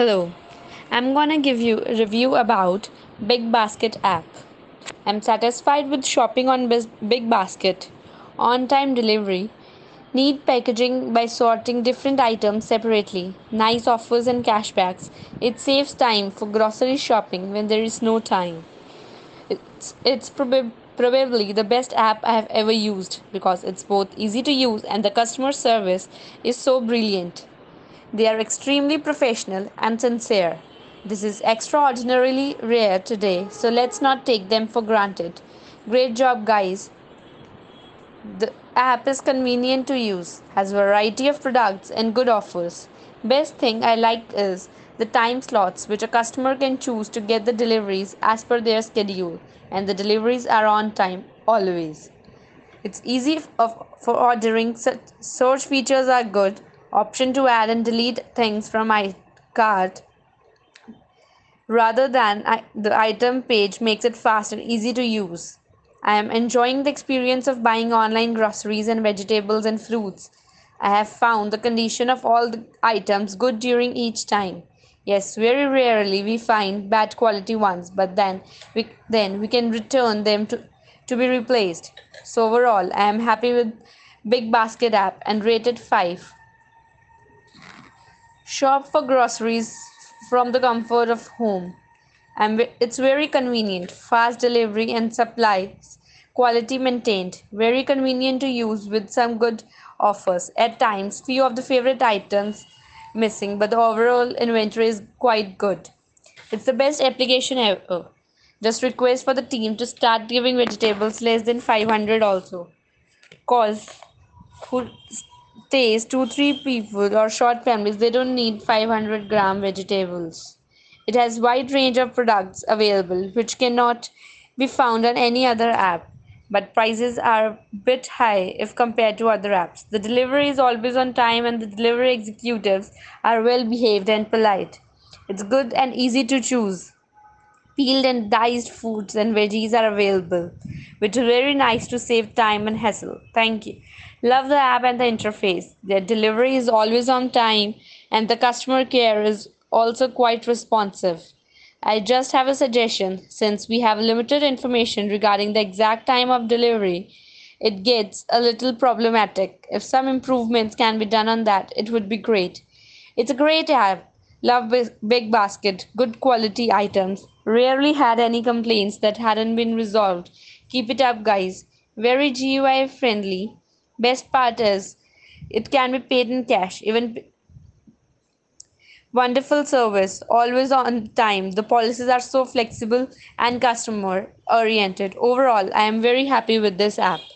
Hello, I'm gonna give you a review about Big Basket app. I'm satisfied with shopping on Big Basket, on time delivery, neat packaging by sorting different items separately, nice offers and cashbacks. It saves time for grocery shopping when there is no time. It's, it's prob- probably the best app I have ever used because it's both easy to use and the customer service is so brilliant. They are extremely professional and sincere. This is extraordinarily rare today, so let's not take them for granted. Great job, guys. The app is convenient to use, has variety of products and good offers. Best thing I like is the time slots which a customer can choose to get the deliveries as per their schedule and the deliveries are on time always. It's easy for ordering search features are good option to add and delete things from my cart rather than the item page makes it fast and easy to use. I am enjoying the experience of buying online groceries and vegetables and fruits. I have found the condition of all the items good during each time. Yes, very rarely we find bad quality ones, but then we then we can return them to, to be replaced. So overall, I am happy with Big Basket app and rated 5. Shop for groceries from the comfort of home. And it's very convenient, fast delivery and supplies, quality maintained, very convenient to use with some good offers. At times, few of the favorite items missing, but the overall inventory is quite good. It's the best application ever. Just request for the team to start giving vegetables less than 500 also. Cause who stays two three people or short families they don't need 500 gram vegetables. It has wide range of products available which cannot be found on any other app. But prices are a bit high if compared to other apps. The delivery is always on time and the delivery executives are well behaved and polite. It's good and easy to choose. Peeled and diced fruits and veggies are available which is very nice to save time and hassle. Thank you Love the app and the interface. Their delivery is always on time and the customer care is also quite responsive. I just have a suggestion since we have limited information regarding the exact time of delivery. It gets a little problematic. If some improvements can be done on that, it would be great. It's a great app. Love Big Basket, good quality items. Rarely had any complaints that hadn't been resolved. Keep it up, guys. Very GUI friendly Best part is it can be paid in cash. Even wonderful service, always on time. The policies are so flexible and customer oriented. Overall, I am very happy with this app.